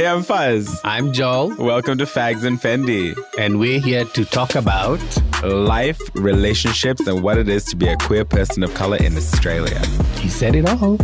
Hey, I'm Fuzz. I'm Joel, Welcome to Fags and Fendi. and we're here to talk about. Life, relationships, and what it is to be a queer person of color in Australia. He said it all.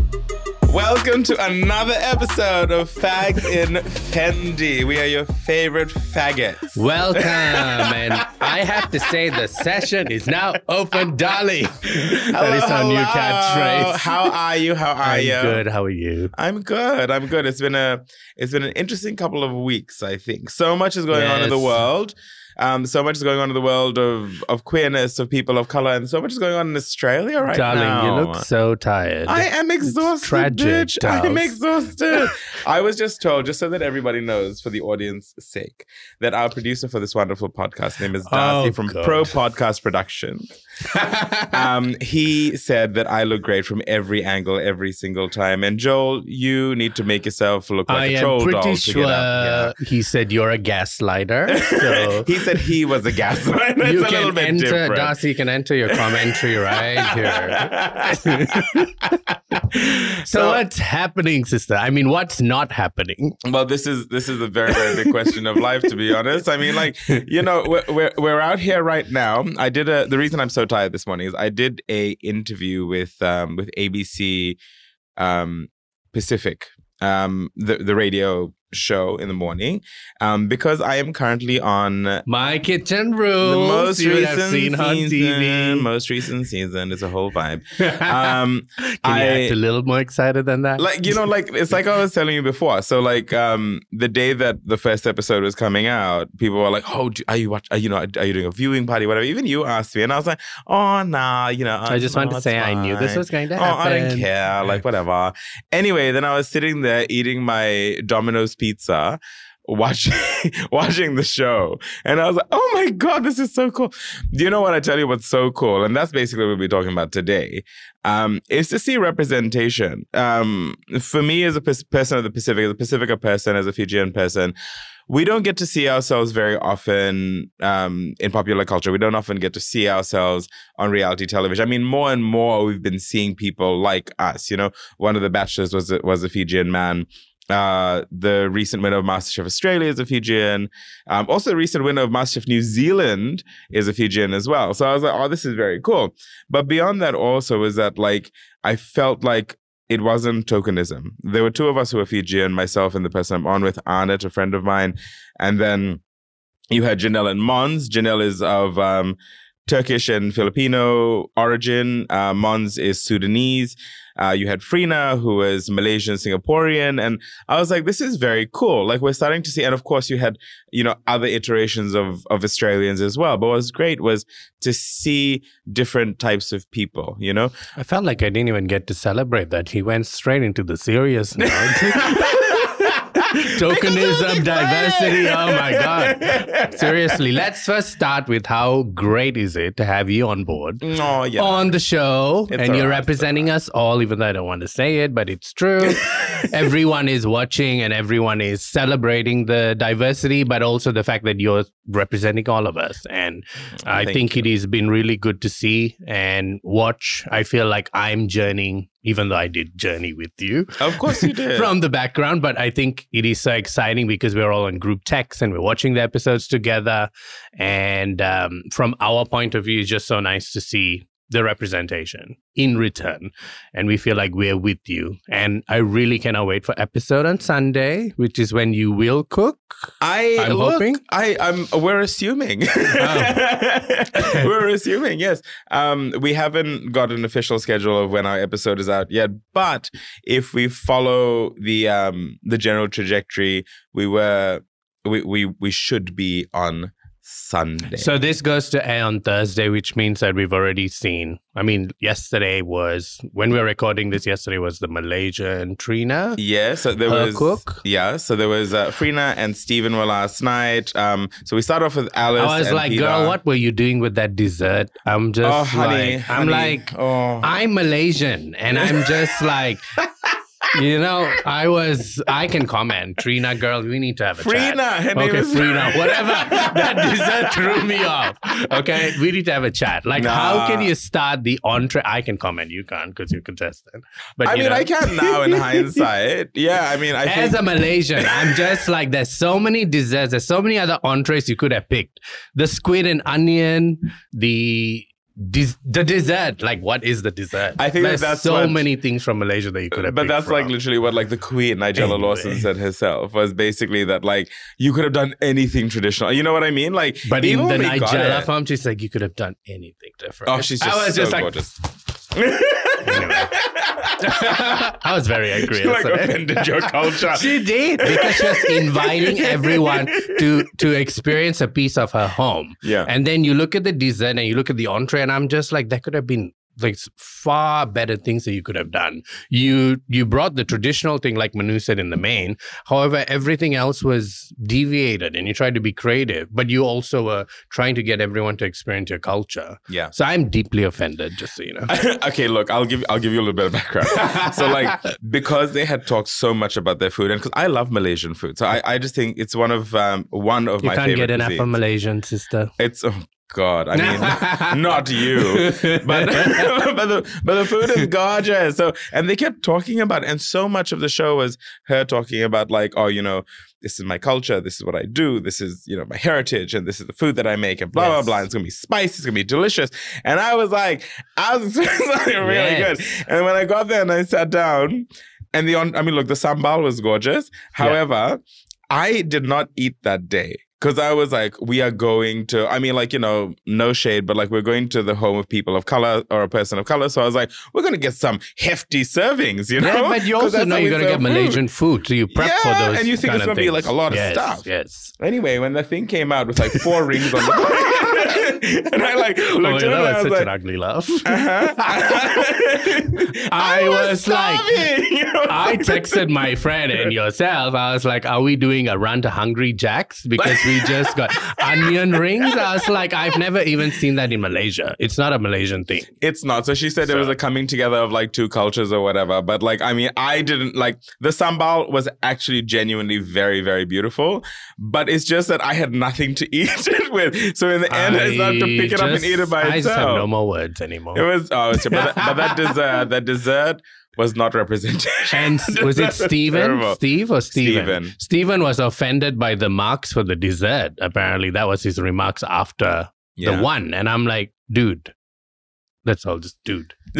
Welcome to another episode of Fags in Fendi. We are your favorite faggots. Welcome, and I have to say the session is now open, darling. that is our new Hello. catchphrase. How are you? How are you? I'm you? good. How are you? I'm good. I'm good. It's been a it's been an interesting couple of weeks, I think. So much is going on in the world. Um, so much is going on in the world of of queerness, of people of color, and so much is going on in Australia right darling, now. Darling, you look so tired. I am exhausted, tragic, bitch. I'm exhausted. I was just told, just so that everybody knows, for the audience's sake, that our producer for this wonderful podcast name is Darcy Oh, from God. Pro Podcast Productions. Um, he said that I look great from every angle, every single time. And Joel, you need to make yourself look like I a troll pretty doll to get up sure he said you're a gaslighter. So he said he was a gaslighter. It's you a little can bit enter, different. Darcy, you can enter your commentary right here. So, what's happening, sister? I mean, what's not happening? Well, this is this is a very very big question of life, to be honest. I mean, like you know, we're, we're we're out here right now. I did a. The reason I'm so tired this morning is I did a interview with um with ABC, um Pacific, um the the radio show in the morning, um because I am currently on My kitchen rules. the most you recent have seen on season. TV. Most recent season is a whole vibe. Um, Can I- you act a little more excited than that? like you know like it's like i was telling you before so like um the day that the first episode was coming out people were like oh do, are you watch are you know are you doing a viewing party whatever even you asked me and i was like oh nah you know I just wanted to it's say I knew this was going to Oh, I happen. don't care. Like, whatever. Anyway, then I was sitting there eating my Domino's pizza, watching watching the show. And I was like, oh my God, this is so cool. Do you know what I tell you what's so cool? And that's basically what we'll be talking about today. Um, is to see representation. Um, for me as a person of the Pacific, as a Pacifica person, as a Fijian person, we don't get to see ourselves very often um, in popular culture. We don't often get to see ourselves on reality television. I mean, more and more we've been seeing people like us. You know, one of the bachelors was a, was a Fijian man. Uh, the recent winner of MasterChef Australia is a Fijian. Um, also, the recent winner of MasterChef New Zealand is a Fijian as well. So I was like, oh, this is very cool. But beyond that, also is that like I felt like it wasn't tokenism. There were two of us who were Fijian, myself and the person I'm on with, Arnett, a friend of mine, and then you had Janelle and Mons. Janelle is of um, Turkish and Filipino origin. Uh, Mons is Sudanese. Uh, you had Frina, who is Malaysian, Singaporean, and I was like, "This is very cool." Like we're starting to see, and of course, you had you know other iterations of of Australians as well. But what was great was to see different types of people. You know, I felt like I didn't even get to celebrate that. He went straight into the serious note. Tokenism, diversity. Oh my God. Seriously, let's first start with how great is it to have you on board. Oh yeah. On the show, It's and you're representing us all, even though I don't want to say it, but it's true. everyone is watching and everyone is celebrating the diversity, but also the fact that you're representing all of us. And I Thank think you. it has been really good to see and watch. I feel like I'm journeying, even though I did journey with you Of course you did. from the background, but I think it is so exciting because we're all on group text and we're watching the episodes together. And um, from our point of view, it's just so nice to see the representation in return. And we feel like we're with you. And I really cannot wait for episode on Sunday, which is when you will cook. I I'm look, hoping. I I'm we're assuming. Oh. we're assuming, yes. Um we haven't got an official schedule of when our episode is out yet, but if we follow the um the general trajectory, we were we we we should be on Sunday. So this goes to air on Thursday, which means that we've already seen. I mean, yesterday was when we were recording this. Yesterday was the Malaysian Trina. Yeah, so there was cook? Yeah, so there was uh, Frina and Stephen were last night. Um, so we start off with Alice. I was and like, Peter. girl, what were you doing with that dessert? I'm just Oh, honey, like, I'm honey. like, oh, I'm Malaysian, and I'm just like, You know, I was. I can comment. Trina, girl, we need to have a Frina, chat. her name okay, is- Frina, whatever. that dessert threw me off. Okay, we need to have a chat. Like, how can you start the entree? I can comment. You can't because you're contestant. But I you mean, know. I can now in hindsight. Yeah, I mean, I As think a Malaysian, I'm just like there's so many desserts, there's so many other entrees you could have picked. The squid and onion, the des- the dessert. Like, what is the dessert? I think that that's so what- many things from Malaysia that you could have. but that's like literally what like the queen Nigella Anyway. Lawson said herself was basically that like you could have done anything traditional. You know what I mean? Like, But in even the when we got Nigella farm, she's like, you could have done anything different. Oh, she's just I was so just like, gorgeous. I was very angry. She like offended your culture. She did because she was inviting everyone to to experience a piece of her home. Yeah. And then you look at the dessert and you look at the entree, and I'm just like, that could have been like far better things that you could have done. You you brought the traditional thing, like Manu said in the main. However, everything else was deviated, and you tried to be creative, but you also were trying to get everyone to experience your culture. Yeah. So I'm deeply offended, just so you know. okay, look, I'll give I'll give you a little bit of background. so like because they had talked so much about their food and because I love Malaysian food. So I, I just think it's one of um one of You my can't favorite get enough cuisines. of Malaysian, sister. It's oh god, I mean not you. But but the but the food is gorgeous. So and they kept talking about and so much of the show was her talking about like, oh, you know, this is my culture, this is what I do, this is, you know, my heritage, and this is the food that I make, and blah, blah, Yes. blah. And it's gonna be spicy, it's gonna be delicious. And I was like, I was really Yes. good. And when I got there and I sat down, and the on I mean, look, the sambal was gorgeous. However, I did not eat that day. Cause I was like, we are going to, I mean, like, you know, no shade, but like we're going to the home of people of color or a person of color. So I was like, we're gonna get some hefty servings, you know? Yeah, but you also know you're gonna get serve food. Malaysian food, so you prep for Yeah, those. and you think it's gonna be, like, a lot of stuff. Yes. Anyway, when the thing came out with like four rings on the and I like Oh, looked yeah, at that was such like, an ugly laugh. uh-huh. I was like- I texted my friend and yourself. I was like, "Are we doing a run to Hungry Jacks because we just got onion rings?" I was like, "I've never even seen that in Malaysia. It's not a Malaysian thing." It's not. So she said it was a coming together of like two cultures or whatever. But like, I mean, I didn't like the sambal was actually genuinely very, very beautiful. But it's just that I had nothing to eat it with. So in the end, I to pick it up and eat it by I just have itself. no more words anymore. it was oh, it's, but, that, but that dessert, that dessert was not representation. And was it Steven? terrible. Steve or Steven? Steven. Steven was offended by the marks for the dessert. Apparently, that was his remarks after Yeah. the one. And I'm like, dude, that's all just dude.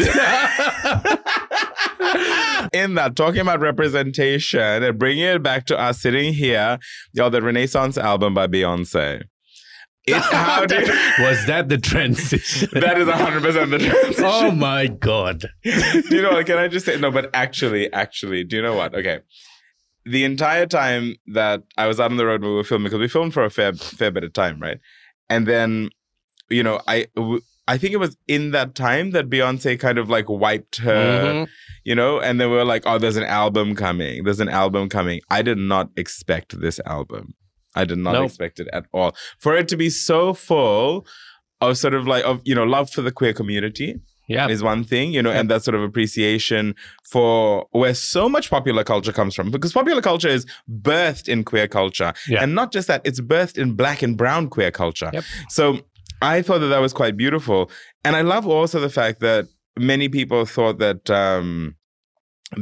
in that, talking about representation and bringing it back to us sitting here, yo, the Renaissance album by Beyonce. It, how did, was that the transition? that is 100% the transition. oh my God. do you know what? Can I just say, no, but actually, actually, do you know what? Okay. The entire time that I was out on the road when we were filming, because we filmed for a fair, fair bit of time, right? And then, you know, I, I think it was in that time that Beyonce kind of like wiped her Mhm. you know and then we were like oh there's an album coming there's an album coming i did not expect this album i did not Nope. expect it at all for it to be so full of sort of like of you know love for the queer community Yeah. is one thing you know and that sort of appreciation for where so much popular culture comes from because popular culture is birthed in queer culture Yeah. and not just that it's birthed in black and brown queer culture Yep. so i thought that that was quite beautiful and i love also the fact that many people thought that um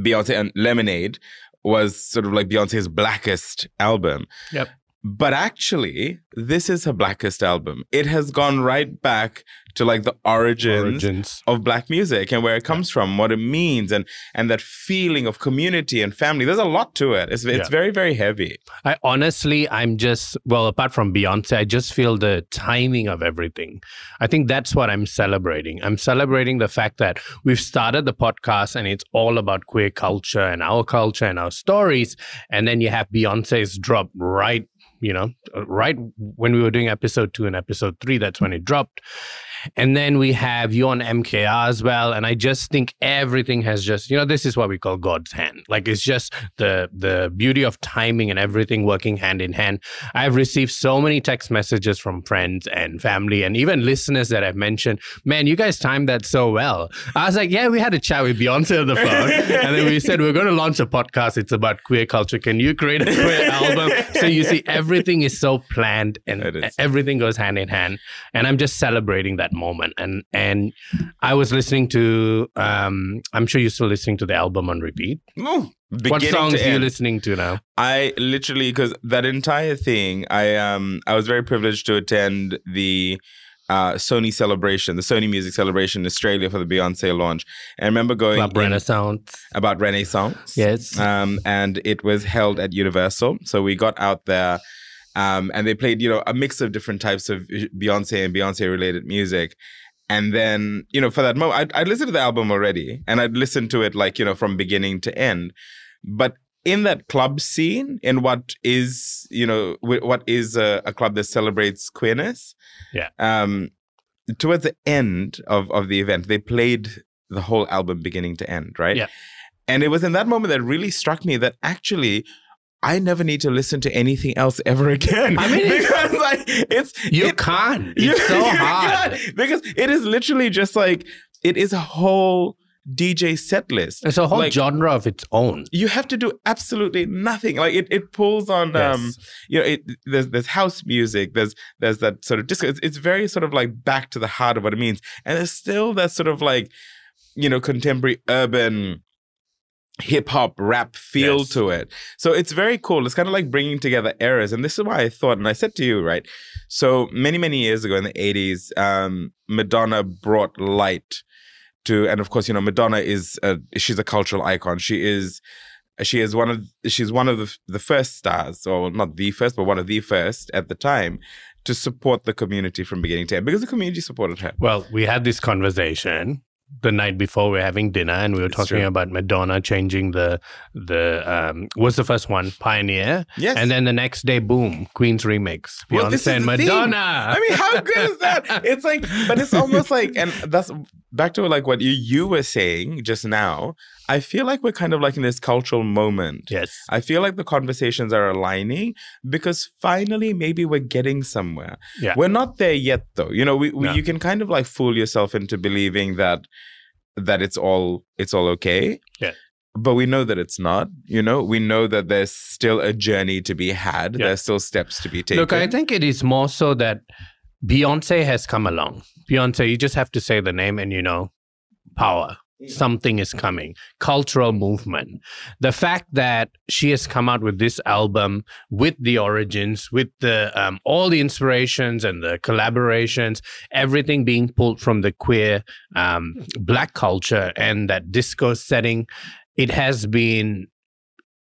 Beyonce and Lemonade was sort of like Beyonce's blackest album. Yep. But actually, this is her blackest album. It has gone right back to like the origins, Origins. of black music and where it comes from, what it means, and and that feeling of community and family. There's a lot to it. It's it's Yeah. very very heavy. I honestly, I'm just, well, apart from Beyonce, I just feel the timing of everything. I think that's what I'm celebrating. I'm celebrating the fact that we've started the podcast and it's all about queer culture and our culture and our stories. And then you have Beyonce's drop right you know, uh, right when we were doing episode two and episode three, that's when it dropped. And then we have you on MKR as well. And I just think everything has just, you know, this is what we call God's hand. Like it's just the the beauty of timing and everything working hand in hand. I've received so many text messages from friends and family and even listeners that I've mentioned, man, you guys timed that so well. I was like, yeah, we had a chat with Beyonce on the phone. and then we said, we're going to launch a podcast. It's about queer culture. Can you create a queer album? So you see, everything is so planned and everything goes hand in hand. And I'm just celebrating that moment. And and I was listening to um I'm sure you're still listening to the album on repeat. Ooh, What songs are you listening to now? I literally because that entire thing, I um I was very privileged to attend the uh Sony celebration, the Sony Music Celebration in Australia for the Beyonce launch. And I remember going in Renaissance. about Renaissance. Yes. Um, and it was held at Universal. So we got out there. Um, and they played, you know, a mix of different types of Beyonce and Beyonce related music. And then, you know, for that moment, I'd, I'd listened to the album already and I'd listened to it like, you know, from beginning to end. But in that club scene, in what is, you know, wh- what is a, a club that celebrates queerness. Yeah. Um, towards the end of, of the event, they played the whole album beginning to end, right? Yeah. And it was in that moment that really struck me that actually I never need to listen to anything else ever again. I mean, it's- because like it's You it- can't. It's you- so you hard. can't, because it is literally just like it is a whole DJ set list. It's a whole Like- genre of its own. You have to do absolutely nothing. Like it, it pulls on um you know, it, there's there's house music, there's there's that sort of disco. It's, it's very sort of like back to the heart of what it means, and there's still that sort of like, you know, contemporary urban hip hop rap feel Yes. to it. So it's very cool. It's kind of like bringing together eras, and this is why I thought, and I said to you, right? So many many years ago in the '80s, um, Madonna brought light to, and of course, you know, Madonna is a, she's a cultural icon. She is she is one of she's one of the, the first stars or not the first but one of the first at the time to support the community from beginning to end because the community supported her Well, we had this conversation the night before we were having dinner, and we were It's talking true. about Madonna changing the the um was the first one Pioneer, yes and then the next day, boom, Queen's remix, Well, this Beyonce is and. Madonna. I mean, how good is that? It's like, but it's almost like, and that's back to like what you you were saying just now. I feel like we're kind of like in this cultural moment. yes, I feel like the conversations are aligning because finally maybe we're getting somewhere. Yeah. We're not there yet though. You know, we, we No. you can kind of like fool yourself into believing that that it's all it's all okay. Yeah. But we know that it's not, you know, we know that there's still a journey to be had. Yeah. There's still steps to be taken. Look, I think it is more so that Beyonce has come along. Beyonce, you just have to say the name and you know, power. Something is coming. Cultural movement. The fact that she has come out with this album with the origins, with the um, all the inspirations and the collaborations, everything being pulled from the queer um, black culture and that disco setting, it has been.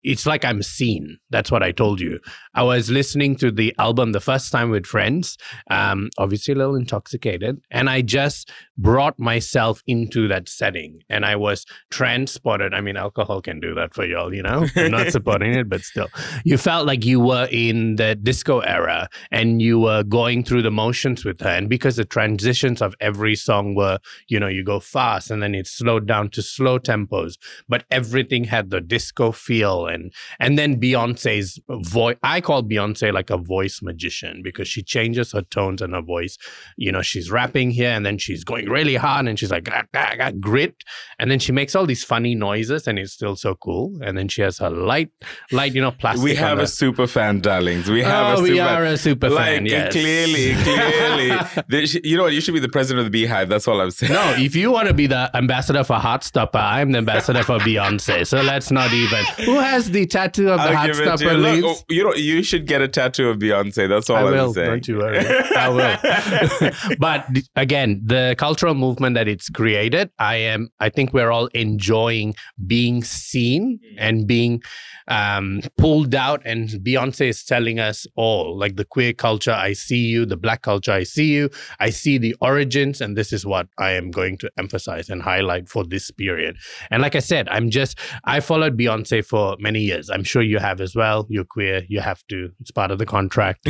It's like I'm seen. That's what I told you. I was listening to the album the first time with friends, um, obviously a little intoxicated, and I just brought myself into that setting and I was transported. I mean, alcohol can do that for y'all, you know? I'm not supporting it, but still. You felt like you were in the disco era and you were going through the motions with her. And because the transitions of every song were, you know, you go fast and then it slowed down to slow tempos, but everything had the disco feel and and then Beyonce's voice. I call Beyonce like a voice magician because she changes her tones and her voice. You know, she's rapping here and then she's going really hard and she's like "Gah, gah, gah," grit, and then she makes all these funny noises and it's still so cool. And then she has her light, light, you know, plastic. we have her- a super fan, darlings. We have oh, a we super are a super like fan. Yes. clearly, clearly. Sh- you know what? You should be the president of the BeyHive. That's all I'm saying. No, if you want to be the ambassador for Heartstopper, I'm the ambassador for Beyonce. So let's not even. Who has the tattoo of the I'll give it to you. Look, leaves? oh, you know, you should get a tattoo of Beyonce. That's all I am will. saying. Don't you worry. I will. but again, the cultural movement that it's created, I am. I think we're all enjoying being seen and being um, pulled out. And Beyonce is telling us all, like the queer culture, I see you. The black culture, I see you. I see the origins, and this is what I am going to emphasize and highlight for this period. And like I said, I'm just I followed Beyonce for many many years. I'm sure you have as well. You're queer. You have to. It's part of the contract.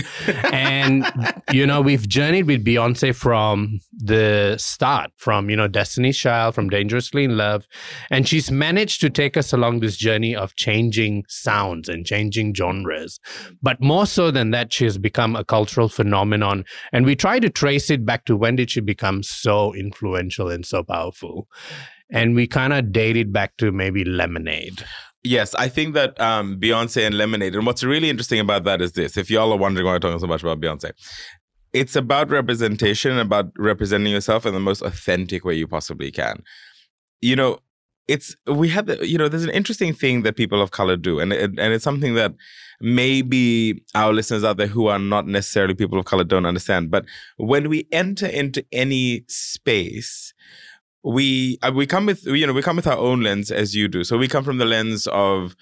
and you know, we've journeyed with Beyonce from the start, from you know, Destiny's Child, from Dangerously in Love, and she's managed to take us along this journey of changing sounds and changing genres. But more so than that, she has become a cultural phenomenon, and we try to trace it back to when did she become so influential and so powerful and we kind of dated back to maybe Lemonade. Yes, I think that um, Beyonce and Lemonade, and what's really interesting about that is this: if y'all are wondering why I'm talking so much about Beyonce, it's about representation, about representing yourself in the most authentic way you possibly can. You know, it's we have the, you know there's an interesting thing that people of color do, and and it's something that maybe our listeners out there who are not necessarily people of color don't understand. But when we enter into any space we uh, we come with you know we come with our own lens as you do. So we come from the lens of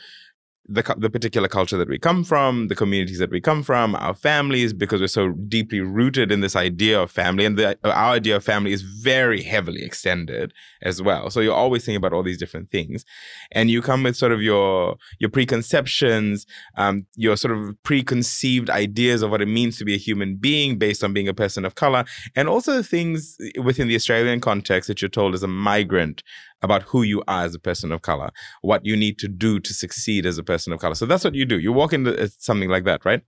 the, the particular culture that we come from, the communities that we come from, our families, because we're so deeply rooted in this idea of family. And the, our idea of family is very heavily extended as well. So you're always thinking about all these different things. And you come with sort of your, your preconceptions, um, your sort of preconceived ideas of what it means to be a human being based on being a person of color. And also things within the Australian context that you're told as a migrant about who you are as a person of color, what you need to do to succeed as a person of color. So that's what you do. You walk into uh, something like that, right?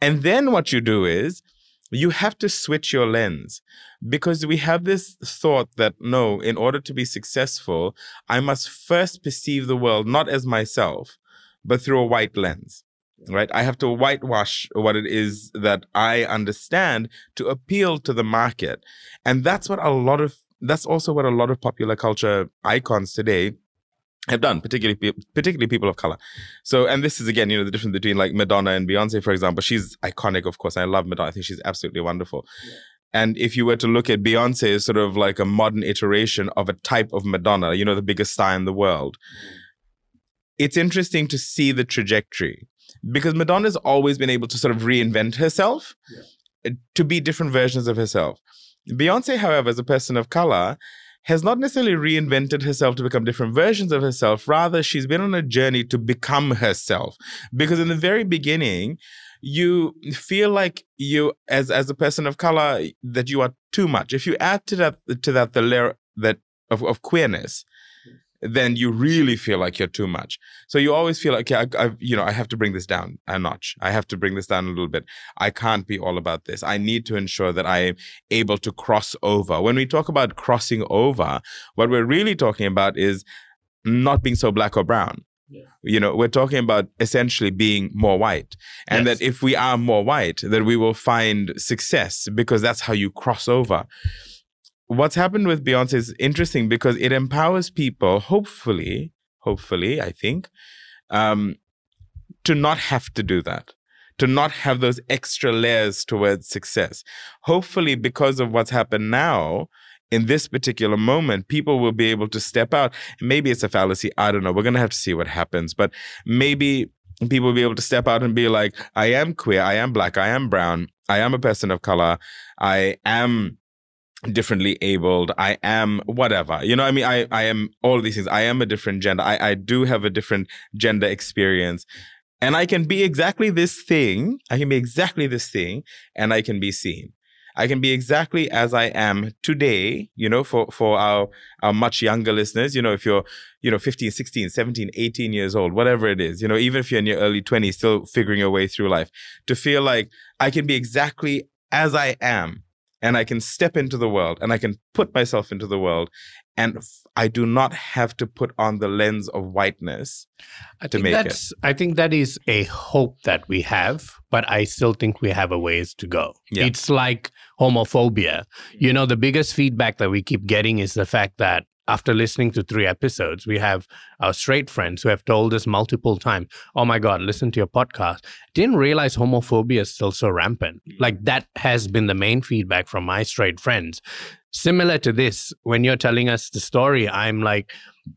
And then what you do is you have to switch your lens because we have this thought that no, in order to be successful, I must first perceive the world not as myself, but through a white lens. Right? I have to whitewash what it is that I understand to appeal to the market. And that's what a lot of that's also what a lot of popular culture icons today have done, particularly particularly people of color. So, and this is again, you know, the difference between like Madonna and Beyonce, for example. She's iconic, of course. I love Madonna. I think she's absolutely wonderful. Yeah. And if you were to look at Beyonce as sort of like a modern iteration of a type of Madonna, you know, the biggest star in the world, mm. it's interesting to see the trajectory because Madonna's always been able to sort of reinvent herself yeah. to be different versions of herself. Beyonce, however, as a person of color, has not necessarily reinvented herself to become different versions of herself. Rather, she's been on a journey to become herself. Because in the very beginning, you feel like you, as as a person of color, that you are too much. If you add to that to that the layer that of, of queerness, then you really feel like you're too much. So you always feel like, okay, I, I, you know, I have to bring this down a notch. I have to bring this down a little bit. I can't be all about this. I need to ensure that I am able to cross over. When we talk about crossing over, what we're really talking about is not being so black or brown. Yeah. You know, we're talking about essentially being more white. And yes. that if we are more white, that we will find success because that's how you cross over what's happened with Beyonce is interesting because it empowers people, hopefully, hopefully, I think, um, to not have to do that, to not have those extra layers towards success. Hopefully, because of what's happened now, in this particular moment, people will be able to step out. Maybe it's a fallacy. I don't know. We're going to have to see what happens. But maybe people will be able to step out and be like, I am queer. I am black. I am brown. I am a person of color. I am differently abled. I am whatever. You know i mean? I i am all these things. I am a different gender. I i do have a different gender experience. And i can be exactly this thing. I can be exactly this thing and i can be seen. I can be exactly as i am today you know for for our our much younger listeners. You know if you're you know 15 16 17 18 years old whatever it is you know even if you're in your early 20s still figuring your way through life to feel like i can be exactly as i am and I can step into the world and I can put myself into the world and I do not have to put on the lens of whiteness I to make that's, it. I think that is a hope that we have, but I still think we have a ways to go. Yeah. It's like homophobia. You mm. know, the biggest feedback that we keep getting is the fact that after listening to three episodes, we have our straight friends who have told us multiple times, Oh my God, listen to your podcast. Didn't realize homophobia is still so rampant. Like that has been the main feedback from my straight friends. Similar to this, when you're telling us the story, I'm like,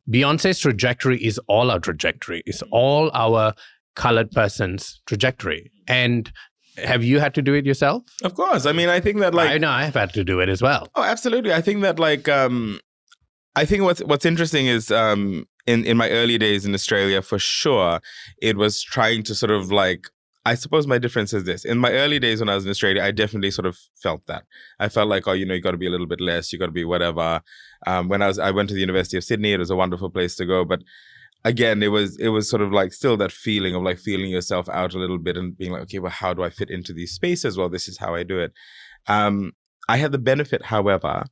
Beyonce's trajectory is all our trajectory, it's all our colored person's trajectory. And have you had to do it yourself? Of course. I mean, I think that like I know I've had to do it as well. Oh, absolutely. I think that like um I think what's what's interesting is um, in in my early days in Australia, for sure, it was trying to sort of like. I suppose my difference is this. In my early days when I was in Australia, I definitely sort of felt that. I felt like, oh, you know, you got to be a little bit less, you got to be whatever. Um, when I was, I went to the University of Sydney. It was a wonderful place to go, but again, it was it was sort of like still that feeling of like feeling yourself out a little bit and being like, okay, well, how do I fit into these spaces? Well, this is how I do it. Um, I had the benefit, however,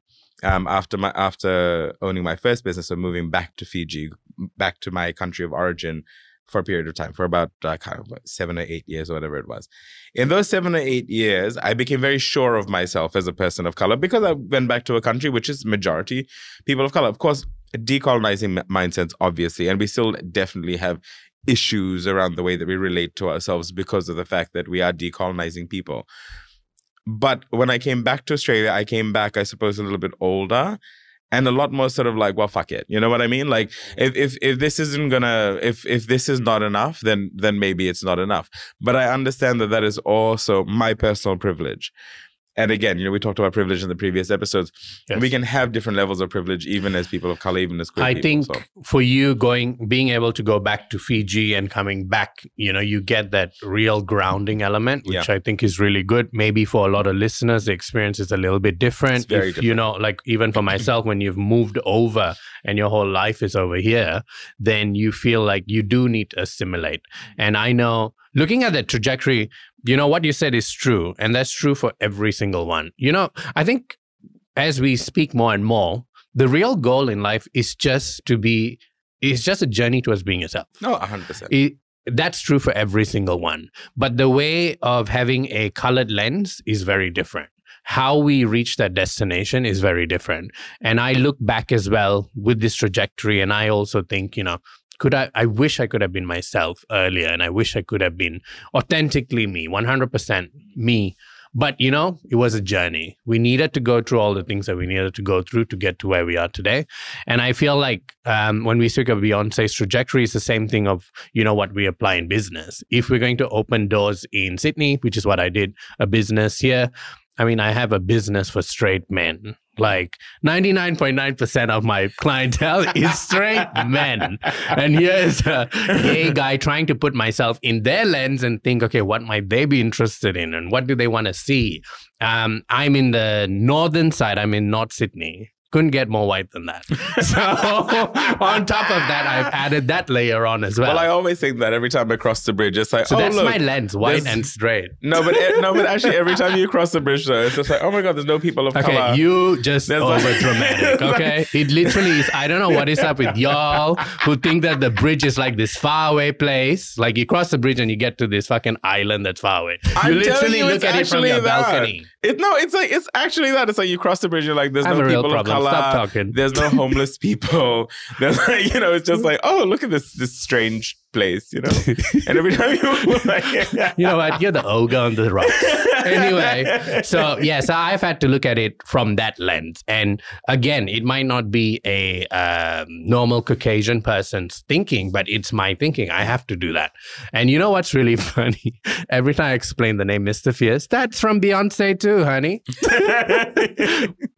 um, after my after owning my first business of moving back to Fiji, back to my country of origin for a period of time, for about uh, kind of seven or eight years or whatever it was. In those seven or eight years, I became very sure of myself as a person of color because I went back to a country which is majority people of color. Of course, decolonizing mindsets, obviously, and we still definitely have issues around the way that we relate to ourselves because of the fact that we are decolonizing people. But when I came back to Australia, I came back, I suppose, a little bit older and a lot more sort of like, well, fuck it. You know what I mean? Like if if if this isn't gonna if if this is not enough, then then maybe it's not enough. But I understand that that is also my personal privilege and again, you know, we talked about privilege in the previous episodes. Yes. We can have different levels of privilege, even as people of color, even as queer I people, think so. for you going, being able to go back to Fiji and coming back, you know, you get that real grounding element, which yeah. I think is really good. Maybe for a lot of listeners, the experience is a little bit different. It's very if, different. You know, like even for myself, when you've moved over and your whole life is over here, then you feel like you do need to assimilate. And I know looking at the trajectory, you know, what you said is true. And that's true for every single one. You know, I think as we speak more and more, the real goal in life is just to be, it's just a journey towards being yourself. No, 100%. It, that's true for every single one. But the way of having a colored lens is very different. How we reach that destination is very different. And I look back as well with this trajectory, and I also think, you know, could I, I wish I could have been myself earlier and I wish I could have been authentically me, 100% me. But, you know, it was a journey. We needed to go through all the things that we needed to go through to get to where we are today. And I feel like um, when we speak of Beyonce's trajectory, it's the same thing of, you know, what we apply in business. If we're going to open doors in Sydney, which is what I did, a business here, I mean, I have a business for straight men. Like 99.9% of my clientele is straight men. And here's a gay guy trying to put myself in their lens and think, okay, what might they be interested in and what do they want to see? Um, I'm in the northern side, I'm in North Sydney couldn't get more white than that. So on top of that, I've added that layer on as well. Well, I always think that every time I cross the bridge, it's like, so oh, that's look, my lens, white and straight. No, but no, but actually, every time you cross the bridge, though, it's just like, oh my god, there's no people of okay, color. you just there's over like, dramatic. Okay, it literally is. I don't know what is up with y'all who think that the bridge is like this far away place. Like you cross the bridge and you get to this fucking island that's far away. You I'm literally you, look at it from your that. balcony. It, no, it's like it's actually that. It's like you cross the bridge, you're like, there's no people of color. Stop talking. There's no homeless people. There's like, you know, it's just like, oh, look at this this strange place, you know. and every time you like, you know what, you're the ogre on the rocks. anyway, so yeah, so I've had to look at it from that lens, and again, it might not be a um, normal Caucasian person's thinking, but it's my thinking. I have to do that. And you know what's really funny? Every time I explain the name Mr. Fierce, that's from Beyonce too, honey.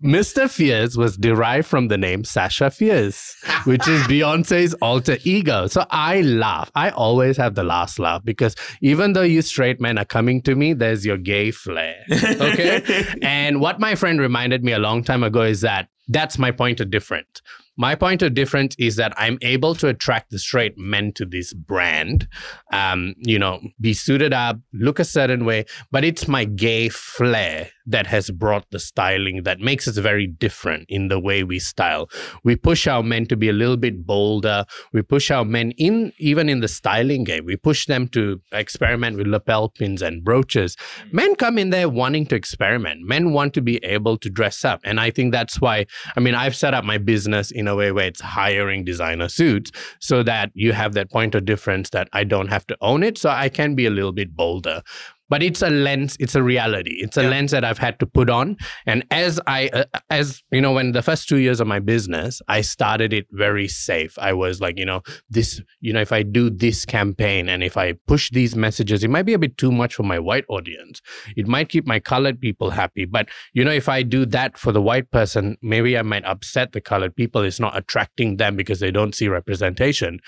Mr. Fierce was derived from the name Sasha Fierce, which is Beyonce's alter ego. So I laugh. I always have the last laugh because even though you straight men are coming to me, there's your gay flair. Okay. and what my friend reminded me a long time ago is that that's my point of difference. My point of difference is that I'm able to attract the straight men to this brand, um, you know, be suited up, look a certain way, but it's my gay flair that has brought the styling that makes us very different in the way we style. We push our men to be a little bit bolder. We push our men in, even in the styling game, we push them to experiment with lapel pins and brooches. Mm. Men come in there wanting to experiment. Men want to be able to dress up. And I think that's why, I mean, I've set up my business in a way where it's hiring designer suits so that you have that point of difference that I don't have to own it. So I can be a little bit bolder. But it's a lens it's a reality. It's a Yeah. lens that i've had to put on. And as i uh, as you know when the first two years of my business i started it very safe. I was like you know this you know if i do this campaign and if i push these messages it might be a bit too much for my white audience. It might keep my colored people happy. But you know if i do that for the white person maybe i might upset the colored people. It's not attracting them because they don't see representation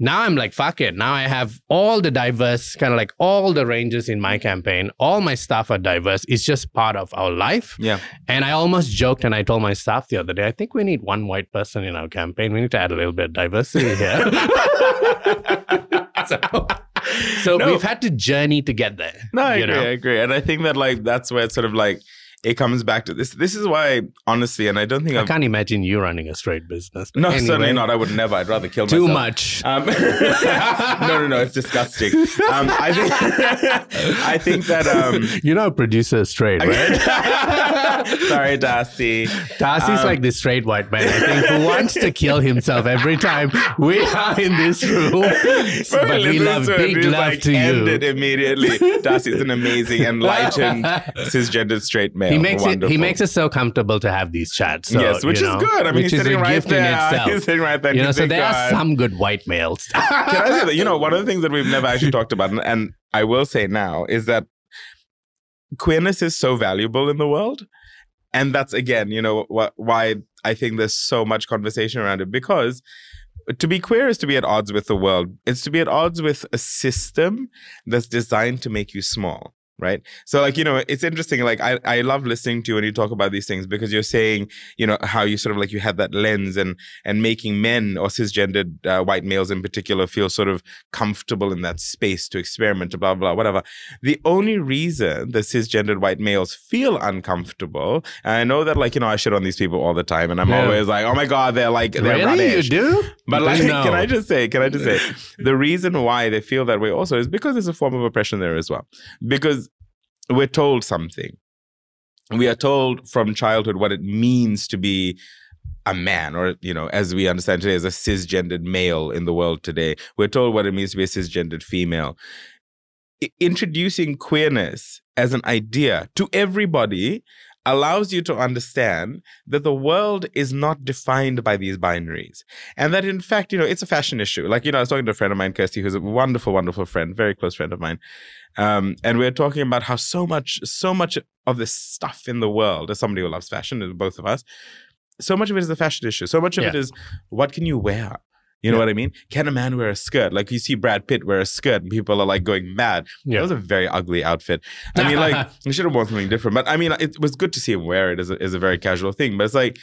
now I'm like, fuck it. Now I have all the diverse, kind of like all the ranges in my campaign. All my staff are diverse. It's just part of our life. Yeah. And I almost joked and I told my staff the other day, I think we need one white person in our campaign. We need to add a little bit of diversity here. so so No. we've had to journey to get there. No, I agree. know? I agree. And I think that like that's where it's sort of like it comes back to this. This is why, honestly, and I don't think I I've can't imagine you running a straight business. no, anyway, certainly not. I would never. I'd rather kill myself. Too myself. much. Um, no, no, no. It's disgusting. Um, I think. I think that. Um, you know, producer straight, right? Sorry, Darcy. Darcy's Um, like the straight white man, I think, who wants to kill himself every time we are in this room. but we love big love like, to end you. it immediately. Darcy's an amazing, enlightened, cisgendered straight male. He makes it. He makes it so comfortable to have these chats. So, yes, which is know, good. I mean, he's sitting a right gift there. in itself. He's sitting right there. you know, so there are some good white males. Can I say that? You know, one of the things that we've never actually talked about, and, and I will say now, is that queerness is so valuable in the world. And that's, again, you know, wh- why I think there's so much conversation around it because to be queer is to be at odds with the world. It's to be at odds with a system that's designed to make you small. Right. So, like, you know, it's interesting. Like, I, I love listening to you when you talk about these things because you're saying, you know, how you sort of like you have that lens and and making men or cisgendered uh, white males in particular feel sort of comfortable in that space to experiment, blah, blah, whatever. The only reason the cisgendered white males feel uncomfortable, and I know that, like, you know, I shit on these people all the time, and I'm Yeah. always like, oh my God, they're like, they're really, you do? But like, No. can I just say, can I just say, the reason why they feel that way also is because there's a form of oppression there as well. Because we're told something. We are told from childhood what it means to be a man, or you know, as we understand today, as a cisgendered male in the world today. We're told what it means to be a cisgendered female. I- introducing queerness as an idea to everybody allows you to understand that the world is not defined by these binaries. And that in fact, you know, it's a fashion issue. Like, you know, I was talking to a friend of mine, Kirsty, who's a wonderful, wonderful friend, very close friend of mine. Um, and we are talking about how so much, so much of this stuff in the world, as somebody who loves fashion, both of us, so much of it is a fashion issue. So much of it Yeah. is what can you wear? You know Yeah. what I mean? Can a man wear a skirt? Like you see Brad Pitt wear a skirt, and people are like going mad. That Yeah. was a very ugly outfit. I mean, like you should have worn something different. But I mean, it was good to see him wear it as a, as a very casual thing. But it's like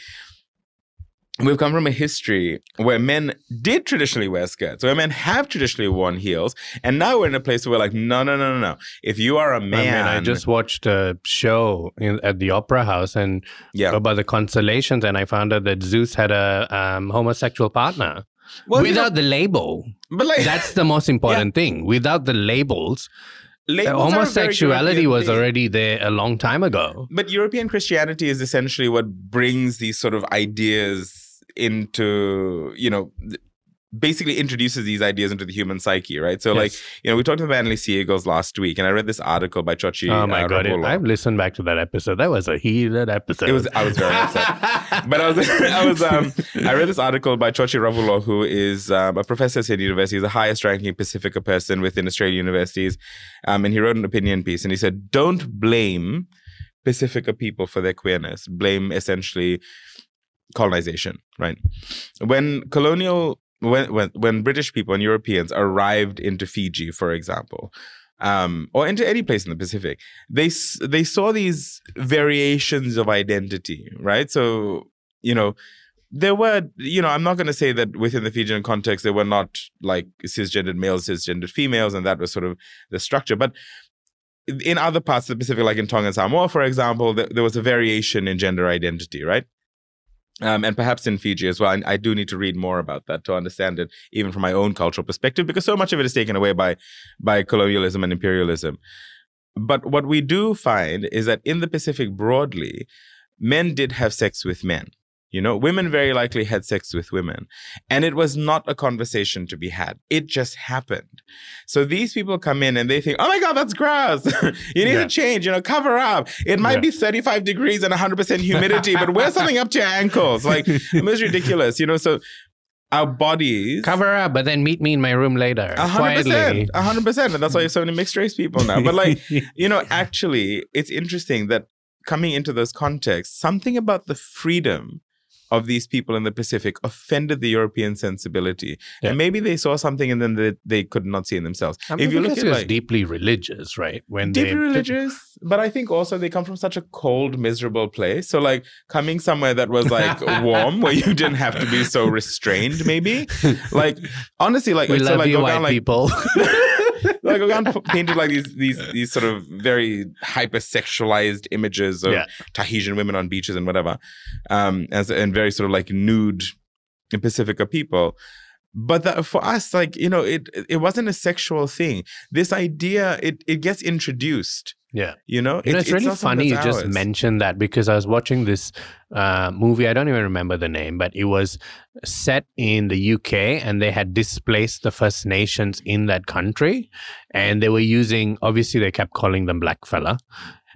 we've come from a history where men did traditionally wear skirts, where men have traditionally worn heels, and now we're in a place where we're like, no, no, no, no, no. If you are a I mean, man, I just watched a show in, at the Opera House and yeah. about the constellations, and I found out that Zeus had a um, homosexual partner Well, without the label. but like That's the most important thing. Without the labels, uh, labels are homosexuality was already there a long time ago. But European Christianity is essentially what brings these sort of ideas into, you know, basically introduces these ideas into the human psyche, right? So, like, you know, we talked about Anthony Seagulls last week, and I read this article by Jioji. oh my uh, god, it, I've listened back to that episode. That was a heated episode. It was. I was very upset. But I was, I was, um, I read this article by Jioji Ravulo, who is um, a professor at Sydney University. He's the highest ranking Pacifica person within Australian universities. Um, and he wrote an opinion piece and he said, don't blame Pacifica people for their queerness. Blame essentially colonization, right? When colonial, when, when, when British people and Europeans arrived into Fiji, for example, um, or into any place in the Pacific, they they saw these variations of identity, right? So you know, there were you know, I'm not going to say that within the Fijian context there were not like cisgendered males, cisgendered females, and that was sort of the structure, but. In other parts of the Pacific, like in Tonga and Samoa, for example, there, there was a variation in gender identity, right? Um, and perhaps in Fiji as well. And I do need to read more about that to understand it, even from my own cultural perspective, because so much of it is taken away by by colonialism and imperialism. But what we do find is that in the Pacific broadly, men did have sex with men. You know, women very likely had sex with women. And it was not a conversation to be had. It just happened. So these people come in and they think, oh my God, that's gross. you need Yeah. to change, you know, cover up. It might Yeah. be 35 degrees and 100% humidity, but wear something up to your ankles. Like, it was ridiculous, you know? So our bodies. Cover up, but then meet me in my room later. A hundred percent, a hundred percent, and that's why you have so many mixed race people now. But like, you know, actually, it's interesting that coming into those contexts, something about the freedom of these people in the Pacific offended the European sensibility, Yeah. and maybe they saw something in them that they could not see in themselves. I mean, if you look at it like deeply religious, right? When deeply religious, but I think also they come from such a cold, miserable place. So like coming somewhere that was like warm, where you didn't have to be so restrained, maybe. Like honestly, like we so love like you, go white down like people. like Gauguin painted like these these these sort of very hyper sexualized images of Yeah. Tahitian women on beaches and whatever, um, as and very sort of like nude Pacifica people. But that, for us, like you know, it it wasn't a sexual thing. This idea, it it gets introduced. Yeah. You know, You know, It- it's really funny you just mentioned that because I was watching this uh, movie. I don't even remember the name, but it was set in the UK and they had displaced the First Nations in that country. And they were using, obviously, they kept calling them blackfella.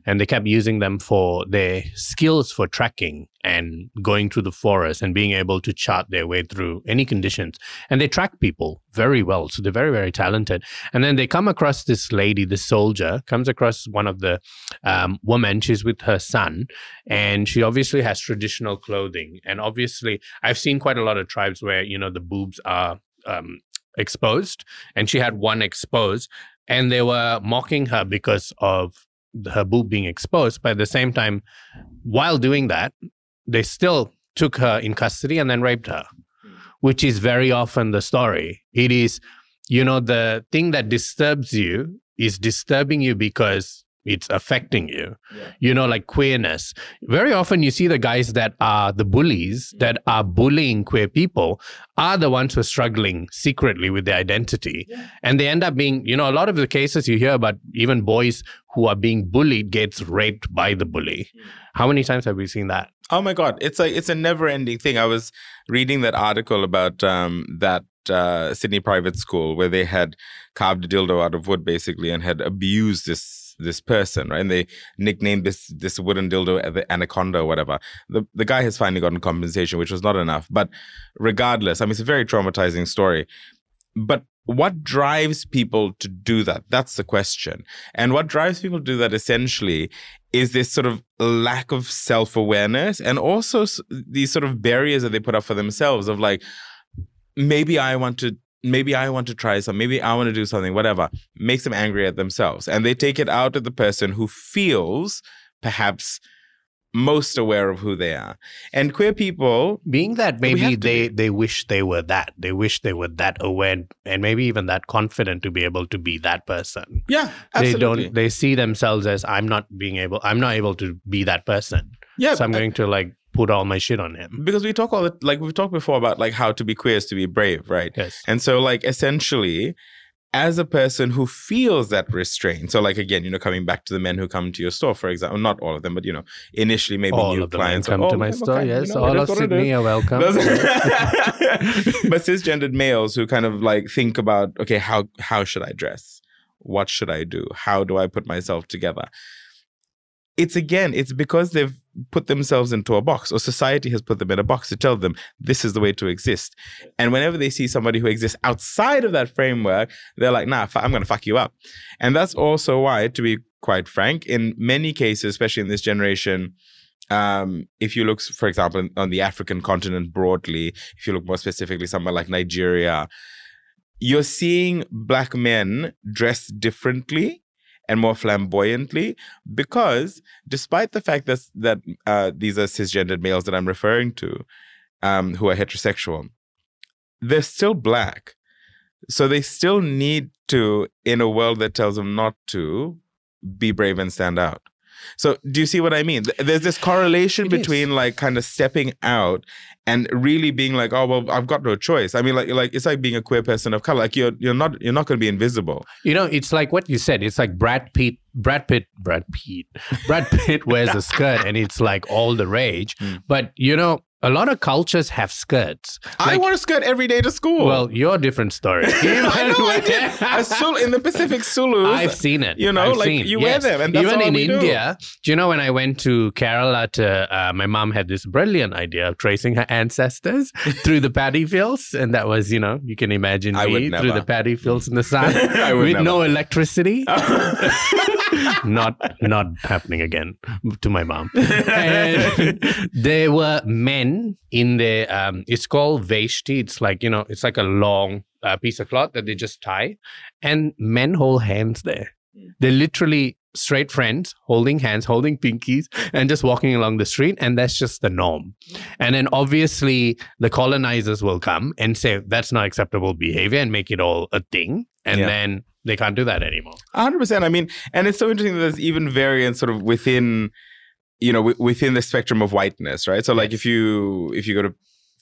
And they kept using them for their skills for tracking and going through the forest and being able to chart their way through any conditions. And they track people very well. So they're very, very talented. And then they come across this lady, the soldier, comes across one of the um, woman. She's with her son, and she obviously has traditional clothing. And obviously, I've seen quite a lot of tribes where you know the boobs are um, exposed, and she had one exposed, and they were mocking her because of her boob being exposed. But at the same time, while doing that, they still took her in custody and then raped her, hmm. which is very often the story. It is, you know, the thing that disturbs you is disturbing you because it's affecting you. Yeah. You know, like queerness. Very often you see the guys that are the bullies that are bullying queer people are the ones who are struggling secretly with their identity. Yeah. And they end up being, you know, a lot of the cases you hear about even boys who are being bullied gets raped by the bully. How many times have we seen that? Oh my god, it's a it's a never-ending thing. I was reading that article about um, that uh, Sydney private school where they had carved a dildo out of wood, basically, and had abused this this person, right? And they nicknamed this this wooden dildo the anaconda or whatever. The the guy has finally gotten compensation, which was not enough. But regardless, I mean, it's a very traumatizing story. But what drives people to do that? That's the question. And what drives people to do that essentially is this sort of lack of self awareness and also these sort of barriers that they put up for themselves of like, maybe I want to. Maybe I want to try something. Maybe I want to do something, whatever. Makes them angry at themselves. And they take it out at the person who feels perhaps most aware of who they are. And queer people, Being that maybe they, be. they wish they were that. They wish they were that aware and maybe even that confident to be able to be that person. yeah, absolutely. They don't they see themselves as I'm not being able I'm not able to be that person. yeah, so I'm going to like put all my shit on him. because we talk all the like we've talked before about like how to be queer is to be brave, right? Yes. And so like essentially as a person who feels that restraint, so like again, you know, coming back to the men who come to your store, for example, not all of them, but you know, initially maybe all new of clients come to oh, my them, store. okay, you yes, know, all of is what it Sydney are welcome. but cisgendered males who kind of like think about, okay, how how should I dress? What should I do? How do I put myself together? It's again, it's because they've put themselves into a box, or society has put them in a box to tell them this is the way to exist. And whenever they see somebody who exists outside of that framework, they're like, nah, I'm going to fuck you up. And that's also why, to be quite frank, in many cases, especially in this generation, um, if you look, for example, on the African continent broadly, if you look more specifically somewhere like Nigeria, you're seeing black men dressed differently and more flamboyantly because despite the fact that that uh, these are cisgendered males that I'm referring to, um, who are heterosexual, they're still black. So they still need to, in a world that tells them not to, be brave and stand out. So do you see what I mean? There's this correlation It is. between like kind of stepping out and really being like, oh well, I've got no choice. I mean, like like it's like being a queer person of color. Like you're you're not you're not going to be invisible. You know, it's like what you said. It's like Brad Pitt, Brad Pitt, Brad Pitt, Brad Pitt wears a skirt and it's like all the rage. Mm. But you know, a lot of cultures have skirts. I Like- wore a skirt every day to school. Well, you're a different story. I know I did. A Sul- in the Pacific Zulus. I've seen it. You know, I've like, seen- you wear them, and that's even all in we do. India. Do. you know when I went to Kerala? To uh, my mom had this brilliant idea of tracing her ancestors through the paddy fields, and that was, you know, you can imagine I me through the paddy fields in the sun I with never. no electricity. not not happening again to my mom. And there were men in the um it's called veshti. It's like, you know, it's like a long uh, piece of cloth that they just tie and men hold hands there. They're literally straight friends holding hands, holding pinkies and just walking along the street and that's just the norm. And then obviously the colonizers will come and say that's not acceptable behavior and make it all a thing and Yeah. then they can't do that anymore. hundred percent. I mean, and it's so interesting that there's even variance sort of within, you know, w- within the spectrum of whiteness, right? So, like, Yes. if you if you go to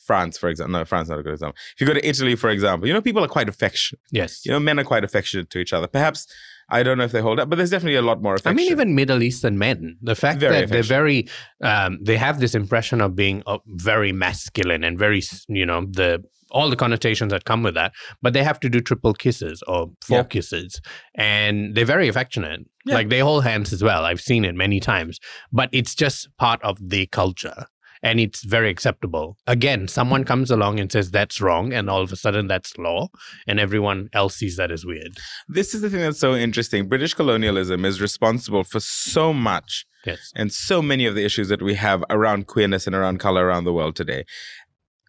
France, for example, no, France not a good example. If you go to Italy, for example, you know, people are quite affectionate. Yes. You know, men are quite affectionate to each other. Perhaps I don't know if they hold up, but there's definitely a lot more affection. I mean, even Middle Eastern men, the fact Very that they're very, um, they have this impression of being uh, very masculine and very, you know, the all the connotations that come with that. But they have to do triple kisses or four Yeah. kisses, and they're very affectionate. Yeah. Like they hold hands as well. I've seen it many times, but it's just part of the culture. And it's very acceptable. Again, someone comes along and says that's wrong, and all of a sudden that's law, and everyone else sees that as weird. this is the thing that's so interesting. British colonialism is responsible for so much Yes. and so many of the issues that we have around queerness and around color around the world today.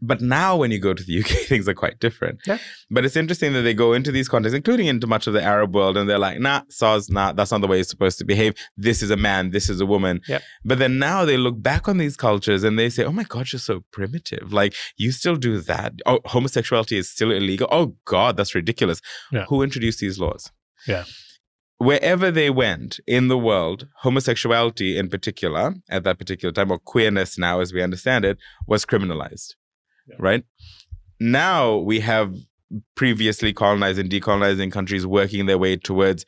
But now, when you go to the UK, things are quite different. Yeah. But it's interesting that they go into these contexts, including into much of the Arab world, and they're like, nah, SARS, nah, that's not the way it's supposed to behave. This is a man, this is a woman. Yep. But then now they look back on these cultures and they say, oh my God, you're so primitive. Like, you still do that. Oh, homosexuality is still illegal. Oh God, that's ridiculous. Yeah. Who introduced these laws? Yeah. Wherever they went in the world, homosexuality in particular, at that particular time, or queerness now as we understand it, was criminalized. Yeah. Right? Now we have previously colonized and decolonizing countries working their way towards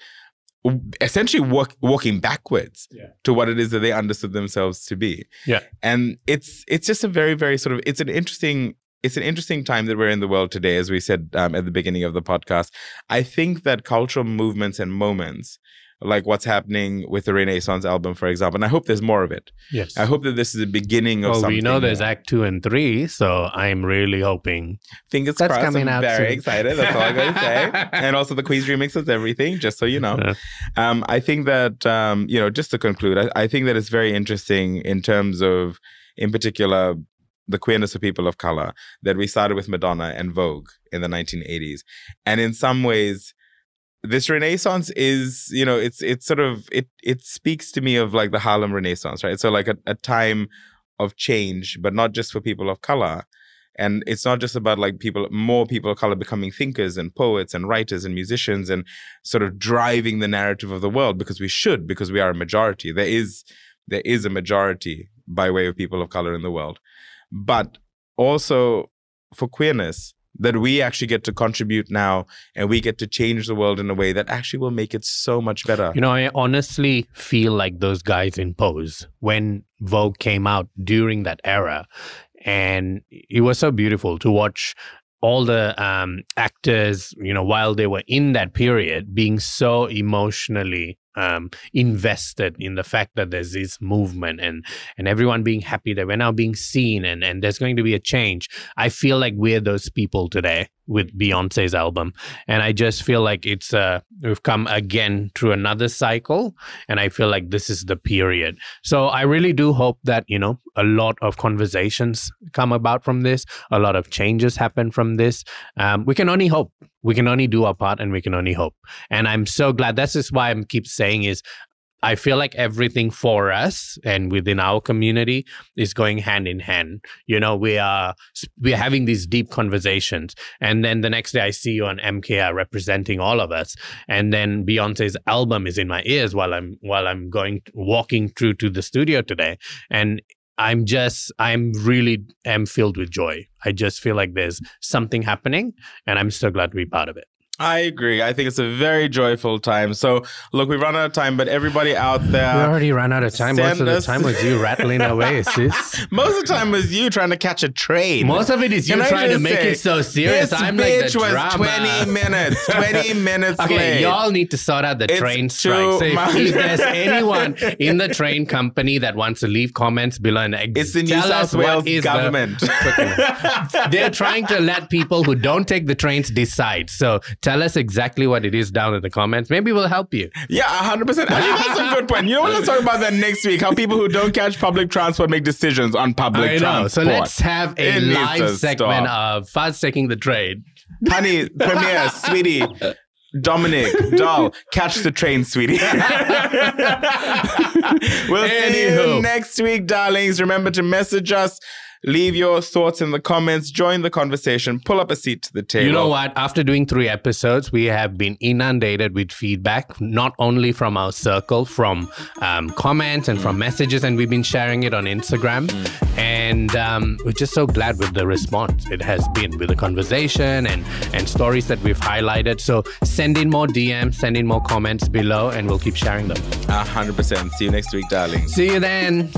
essentially walk, walking backwards Yeah. to what it is that they understood themselves to be. Yeah. And it's it's just a very very sort of it's an interesting it's an interesting time that we're in the world today as we said um, at the beginning of the podcast. I think that cultural movements and moments like what's happening with the Renaissance album for example and I hope there's more of it. Yes. I hope that this is the beginning of Well, something. we know there's more. Act Two and Three, so I'm really hoping. Fingers That's crossed. coming I'm out very soon. excited. That's all I'm going to say. and also the Queen's remix is everything, just so you know. Um, I think that, um, you know, just to conclude, I, I think that it's very interesting in terms of, in particular, the queerness of people of color, that we started with Madonna and Vogue in the 1980s. And in some ways, this renaissance is you know it's it's sort of it it speaks to me of like the harlem renaissance right? So like a, a time of change but not just for people of color. And it's not just about like people more people of color becoming thinkers and poets and writers and musicians and sort of driving the narrative of the world because we should because we are a majority. There is there is a majority by way of people of color in the world. But also for queerness that we actually get to contribute now and we get to change the world in a way that actually will make it so much better. You know, I honestly feel like those guys in Pose when Vogue came out during that era. And it was so beautiful to watch all the um, actors, you know, while they were in that period, being so emotionally um, invested in the fact that there's this movement and and everyone being happy that we're now being seen and and there's going to be a change. I feel like we're those people today with Beyonce's album, and I just feel like it's uh we've come again through another cycle, and I feel like this is the period. So I really do hope that you know a lot of conversations come about from this, a lot of changes happen from this. Um, we can only hope. We can only do our part, and we can only hope. And I'm so glad. That's just why I'm keep saying is I feel like everything for us and within our community is going hand in hand. You know, we are we are having these deep conversations, and then the next day I see you on MKR representing all of us, and then Beyonce's album is in my ears while I'm while I'm going walking through to the studio today, and I'm just I'm really am filled with joy. I just feel like there's something happening, and I'm so glad to be part of it. I agree. I think it's a very joyful time. So, look, we've run out of time, but everybody out there. We already ran out of time. Most of the time was you rattling away, sis. Most of the time was you trying to catch a train. Most of it is you Can trying to make say, it so serious. This I'm like bitch the was drama. 20 minutes. 20 minutes Okay, late. y'all need to sort out the It's train strike. So if, if there's anyone in the train company that wants to leave comments below and It's the New tell South Wales is the- government. They're trying to let people who don't take the trains decide. So tell us exactly what it is down in the comments. Maybe we'll help you. Yeah, hundred percent. I think that's a good point. You know what? Let's talk about that next week. How people who don't catch public transport make decisions on public I know. So let's have a It live segment stop. of Fuzz taking the train. honey, Premier, sweetie, Dominic, doll, catch the train, sweetie. we'll see you next week, darlings. Remember to message us. Leave your thoughts in the comments. Join the conversation. Pull up a seat to the table. You know what? After doing three episodes, we have been inundated with feedback, not only from our circle, from um, comments and from messages, and we've been sharing it on Instagram. And um, we're just so glad with the response it has been with the conversation and, and stories that we've highlighted. So send in more DMs, send in more comments below, and we'll keep sharing them. A hundred percent. See you next week, darlings. See you then.